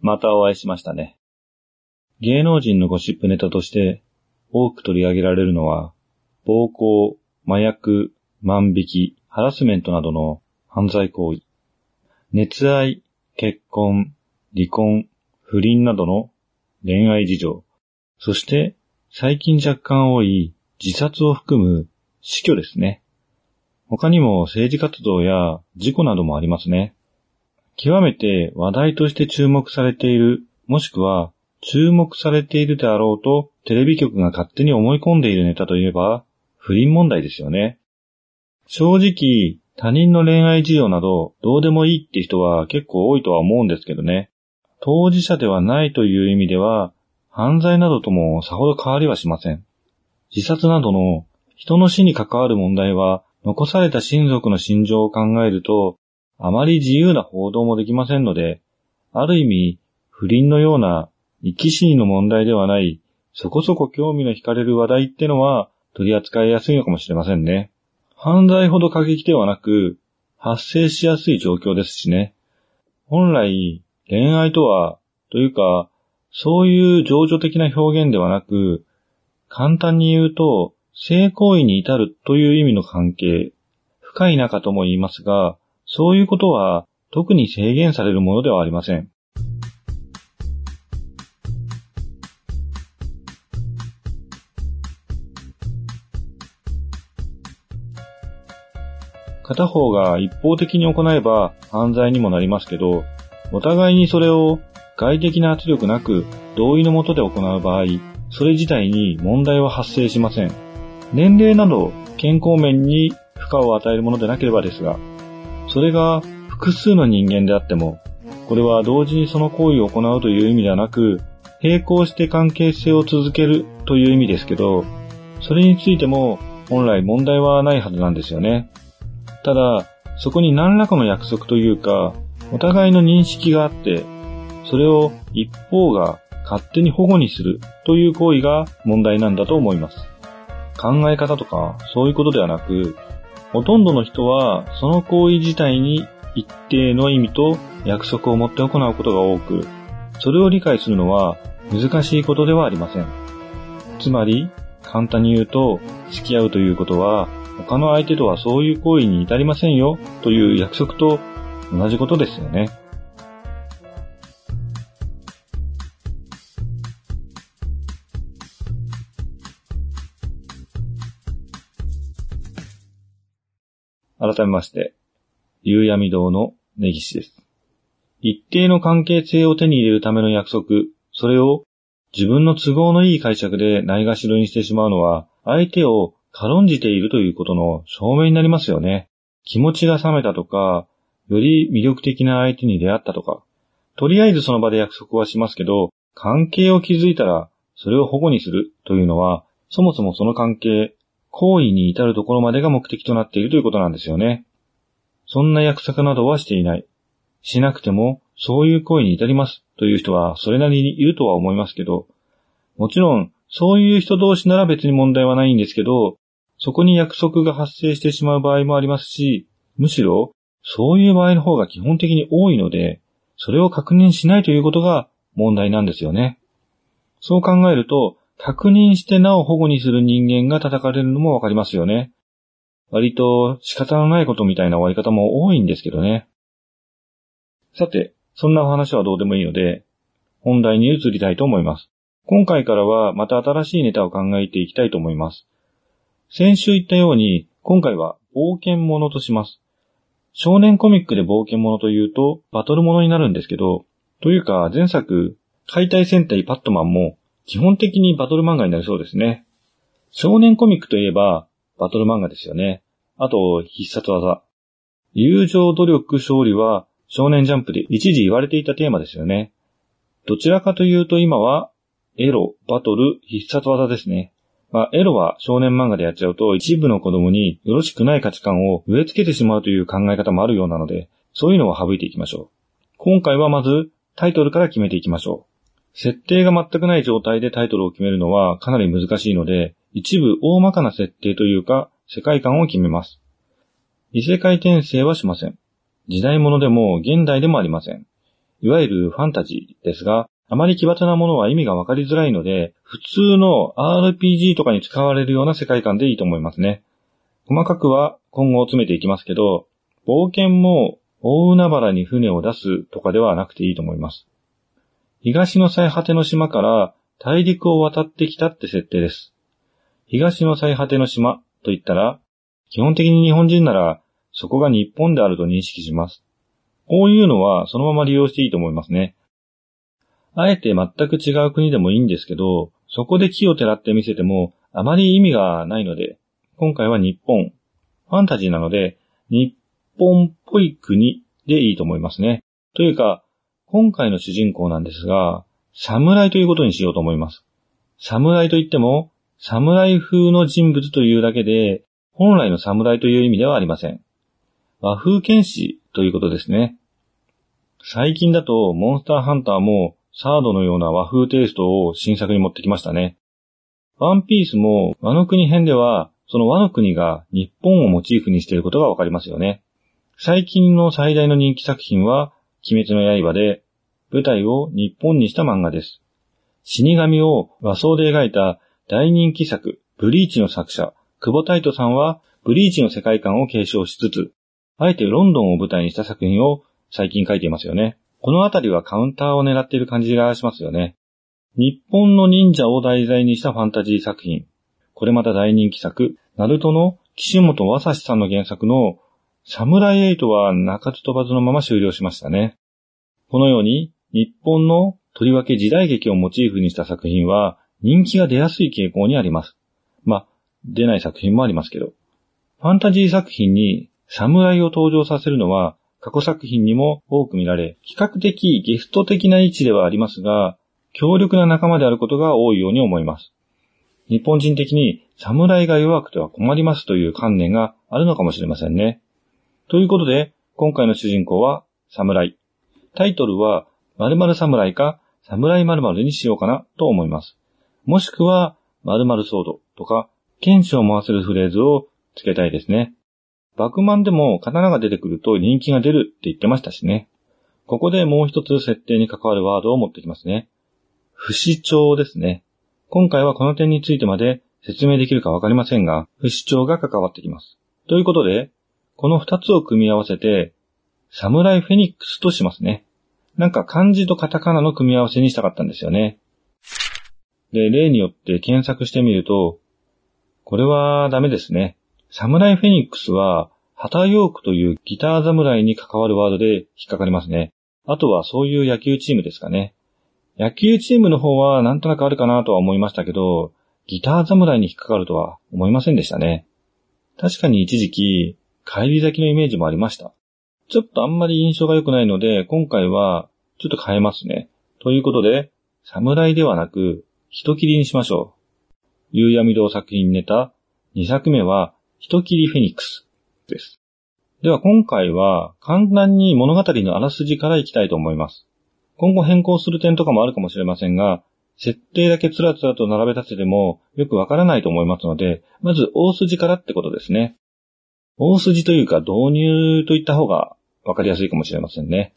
またお会いしましたね。芸能人のゴシップネタとして多く取り上げられるのは、暴行、麻薬、万引き、ハラスメントなどの犯罪行為、熱愛、結婚、離婚、不倫などの恋愛事情、そして最近若干多い自殺を含む死去ですね。他にも政治活動や事故などもありますね。極めて話題として注目されている、もしくは注目されているであろうとテレビ局が勝手に思い込んでいるネタといえば不倫問題ですよね。正直他人の恋愛事情などどうでもいいって人は結構多いとは思うんですけどね。当事者ではないという意味では犯罪などともさほど変わりはしません。自殺などの人の死に関わる問題は残された親族の心情を考えると、あまり自由な報道もできませんので、ある意味、不倫のような生き死にの問題ではない、そこそこ興味の惹かれる話題ってのは取り扱いやすいのかもしれませんね。犯罪ほど過激ではなく、発生しやすい状況ですしね。本来、恋愛とは、というか、そういう情緒的な表現ではなく、簡単に言うと、性行為に至るという意味の関係、深い仲とも言いますが、そういうことは特に制限されるものではありません。片方が一方的に行えば犯罪にもなりますけど、お互いにそれを外的な圧力なく同意のもとで行う場合、それ自体に問題は発生しません。年齢など健康面に負荷を与えるものでなければですが、それが複数の人間であっても、これは同時にその行為を行うという意味ではなく、並行して関係性を続けるという意味ですけど、それについても本来問題はないはずなんですよね。ただ、そこに何らかの約束というか、お互いの認識があって、それを一方が勝手に保護にするという行為が問題なんだと思います。考え方とかそういうことではなく、ほとんどの人はその行為自体に一定の意味と約束を持って行うことが多く、それを理解するのは難しいことではありません。つまり、簡単に言うと、付き合うということは、他の相手とはそういう行為に至りませんよという約束と同じことですよね。改めまして、夕闇堂の根岸です。一定の関係性を手に入れるための約束、それを自分の都合のいい解釈でないがしろにしてしまうのは、相手を軽んじているということの証明になりますよね。気持ちが冷めたとか、より魅力的な相手に出会ったとか、とりあえずその場で約束はしますけど、関係を築いたら、それを保護にするというのは、そもそもその関係、行為に至るところまでが目的となっているということなんですよね。そんな約束などはしていない。しなくても、そういう行為に至りますという人はそれなりにいるとは思いますけど、もちろん、そういう人同士なら別に問題はないんですけど、そこに約束が発生してしまう場合もありますし、むしろ、そういう場合の方が基本的に多いので、それを確認しないということが問題なんですよね。そう考えると、確認してなお保護にする人間が叩かれるのもわかりますよね。割と仕方のないことみたいな終わり方も多いんですけどね。さて、そんなお話はどうでもいいので、本題に移りたいと思います。今回からはまた新しいネタを考えていきたいと思います。先週言ったように、今回は冒険者とします。少年コミックで冒険者というと、バトル者になるんですけど、というか前作、解体戦隊パットマンも基本的にバトル漫画になりそうですね。少年コミックといえば、バトル漫画ですよね。あと、必殺技。友情、努力、勝利は、少年ジャンプで一時言われていたテーマですよね。どちらかというと今は、エロ、バトル、必殺技ですね。まあ、エロは少年漫画でやっちゃうと一部の子供によろしくない価値観を植え付けてしまうという考え方もあるようなので、そういうのを省いていきましょう。今回はまずタイトルから決めていきましょう。設定が全くない状態でタイトルを決めるのはかなり難しいので、一部大まかな設定というか、世界観を決めます。異世界転生はしません。時代物でも現代でもありません。いわゆるファンタジーですが、あまり奇抜なものは意味がわかりづらいので、普通の RPG とかに使われるような世界観でいいと思いますね。細かくは今後詰めていきますけど、冒険も大海原に船を出すとかではなくていいと思います。東の最果ての島から大陸を渡ってきたって設定です。東の最果ての島と言ったら、基本的に日本人ならそこが日本であると認識します。こういうのはそのまま利用していいと思いますね。あえて全く違う国でもいいんですけど、そこで木をてらって見せてもあまり意味がないので、今回は日本。ファンタジーなので、日本っぽい国でいいと思いますね。というか、今回の主人公なんですが、侍ということにしようと思います。侍といっても、侍風の人物というだけで、本来の侍という意味ではありません。和風剣士ということですね。最近だと、モンスターハンターも、サードのような和風テイストを新作に持ってきましたね。ワンピースも和の国編では、その和の国が日本をモチーフにしていることがわかりますよね。最近の最大の人気作品は、鬼滅の刃で、舞台を日本にした漫画です。死神を和装で描いた大人気作、ブリーチの作者、久保太斗さんは、ブリーチの世界観を継承しつつ、あえてロンドンを舞台にした作品を最近書いていますよね。このあたりはカウンターを狙っている感じがしますよね。日本の忍者を題材にしたファンタジー作品。これまた大人気作、ナルトの岸本正史さんの原作のサムライエイトは中津飛ばずのまま終了しましたね。このように日本のとりわけ時代劇をモチーフにした作品は人気が出やすい傾向にあります。まあ、出ない作品もありますけど。ファンタジー作品に侍を登場させるのは過去作品にも多く見られ、比較的ゲスト的な位置ではありますが、強力な仲間であることが多いように思います。日本人的に侍が弱くては困りますという観念があるのかもしれませんね。ということで、今回の主人公は侍。タイトルは〇〇侍か侍〇〇にしようかなと思います。もしくは〇〇ソードとか、剣士を回せるフレーズを付けたいですね。バクマンでも刀が出てくると人気が出るって言ってましたしね。ここでもう一つ設定に関わるワードを持ってきますね。不死鳥ですね。今回はこの点についてまで説明できるかわかりませんが、不死鳥が関わってきます。ということで、この二つを組み合わせて、サムライフェニックスとしますね。なんか漢字とカタカナの組み合わせにしたかったんですよね。で、例によって検索してみると、これはダメですね。サムライフェニックスは、ハタヨークというギター侍に関わるワードで引っかかりますね。あとはそういう野球チームですかね。野球チームの方はなんとなくあるかなとは思いましたけど、ギター侍に引っかかるとは思いませんでしたね。確かに一時期、帰り咲きのイメージもありました。ちょっとあんまり印象が良くないので、今回はちょっと変えますね。ということで、侍ではなく、人切りにしましょう。夕闇堂作品ネタ、2作目は、人切りフェニックスです。では今回は簡単に物語のあらすじからいきたいと思います。今後変更する点とかもあるかもしれませんが、設定だけつらつらと並べ立ててもよくわからないと思いますので、まず大筋からってことですね。大筋というか導入といった方がわかりやすいかもしれませんね。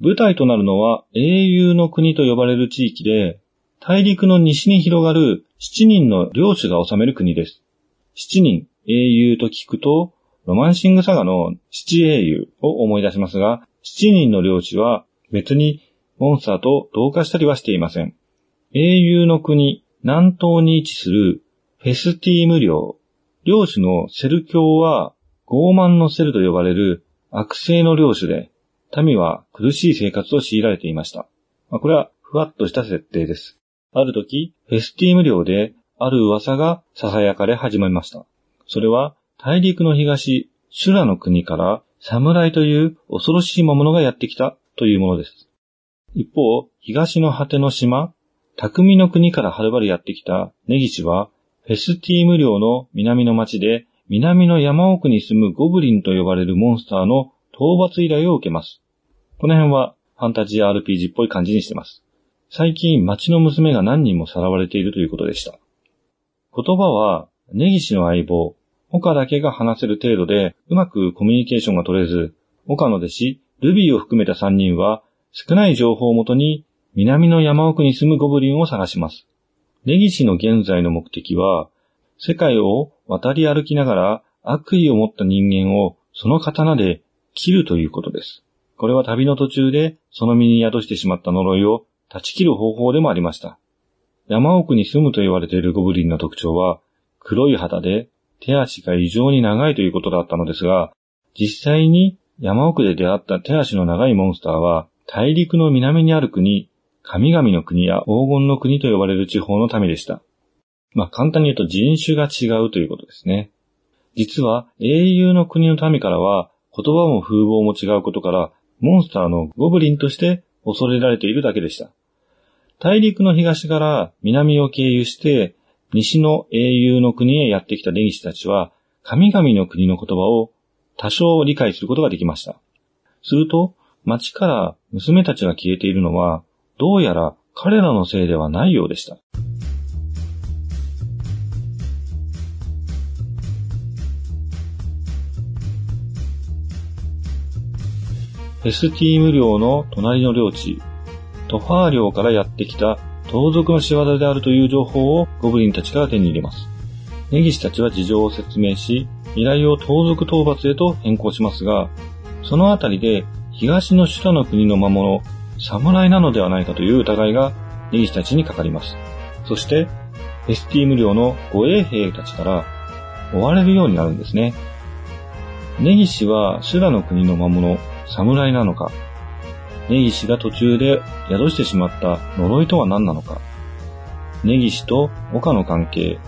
舞台となるのは英雄の国と呼ばれる地域で、大陸の西に広がる7人の領主が治める国です。七人英雄と聞くと、ロマンシングサガの七英雄を思い出しますが、七人の領主は別にモンスターと同化したりはしていません。英雄の国、南東に位置するフェスティーム領。領主のセル教は傲慢のセルと呼ばれる悪性の領主で、民は苦しい生活を強いられていました。まあ、これはふわっとした設定です。ある時、フェスティーム領である噂が囁かれ始めました。それは大陸の東、修羅の国から侍という恐ろしい魔物がやってきたというものです。一方、東の果ての島、匠の国からはるばるやってきた根岸は、フェスティーム領の南の町で、南の山奥に住むゴブリンと呼ばれるモンスターの討伐依頼を受けます。この辺はファンタジー RPG っぽい感じにしてます。最近町の娘が何人もさらわれているということでした。言葉は、根岸の相棒、岡だけが話せる程度で、うまくコミュニケーションが取れず、岡の弟子、ルビーを含めた3人は少ない情報をもとに南の山奥に住むゴブリンを探します。根岸の現在の目的は、世界を渡り歩きながら悪意を持った人間をその刀で切るということです。これは旅の途中でその身に宿してしまった呪いを断ち切る方法でもありました。山奥に住むと言われているゴブリンの特徴は、黒い肌で手足が異常に長いということだったのですが、実際に山奥で出会った手足の長いモンスターは、大陸の南にある国、神々の国や黄金の国と呼ばれる地方の民でした。まあ簡単に言うと人種が違うということですね。実は英雄の国の民からは言葉も風貌も違うことからモンスターのゴブリンとして恐れられているだけでした。大陸の東から南を経由して西の英雄の国へやってきた伝士たちは神々の国の言葉を多少理解することができました。すると町から娘たちが消えているのはどうやら彼らのせいではないようでした。フェスティーム領の隣の領地、トファー領からやってきた盗賊の仕業であるという情報をゴブリンたちから手に入れます。ネギシたちは事情を説明し、依頼を盗賊討伐へと変更しますが、そのあたりで東の首都の国の魔物、侍なのではないかという疑いがネギシたちにかかります。そして、フェスティーム領の護衛兵たちから追われるようになるんですね。ネギシはシュラの国の魔物、侍なのか、ネギシが途中で宿してしまった呪いとは何なのか、ネギシと岡の関係、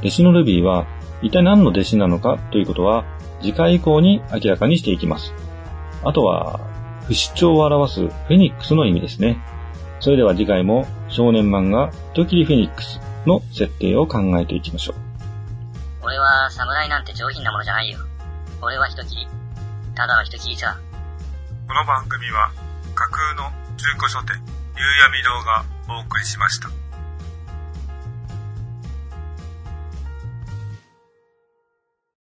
弟子のルビーは一体何の弟子なのかということは次回以降に明らかにしていきます。あとは、不死鳥を表すフェニックスの意味ですね。それでは次回も少年漫画人切りフェニックスの設定を考えていきましょう。俺は侍なんて上品なものじゃないよ。俺は人切り。ただの人切りさ。この番組は架空の中古書店、夕闇堂がお送りしました。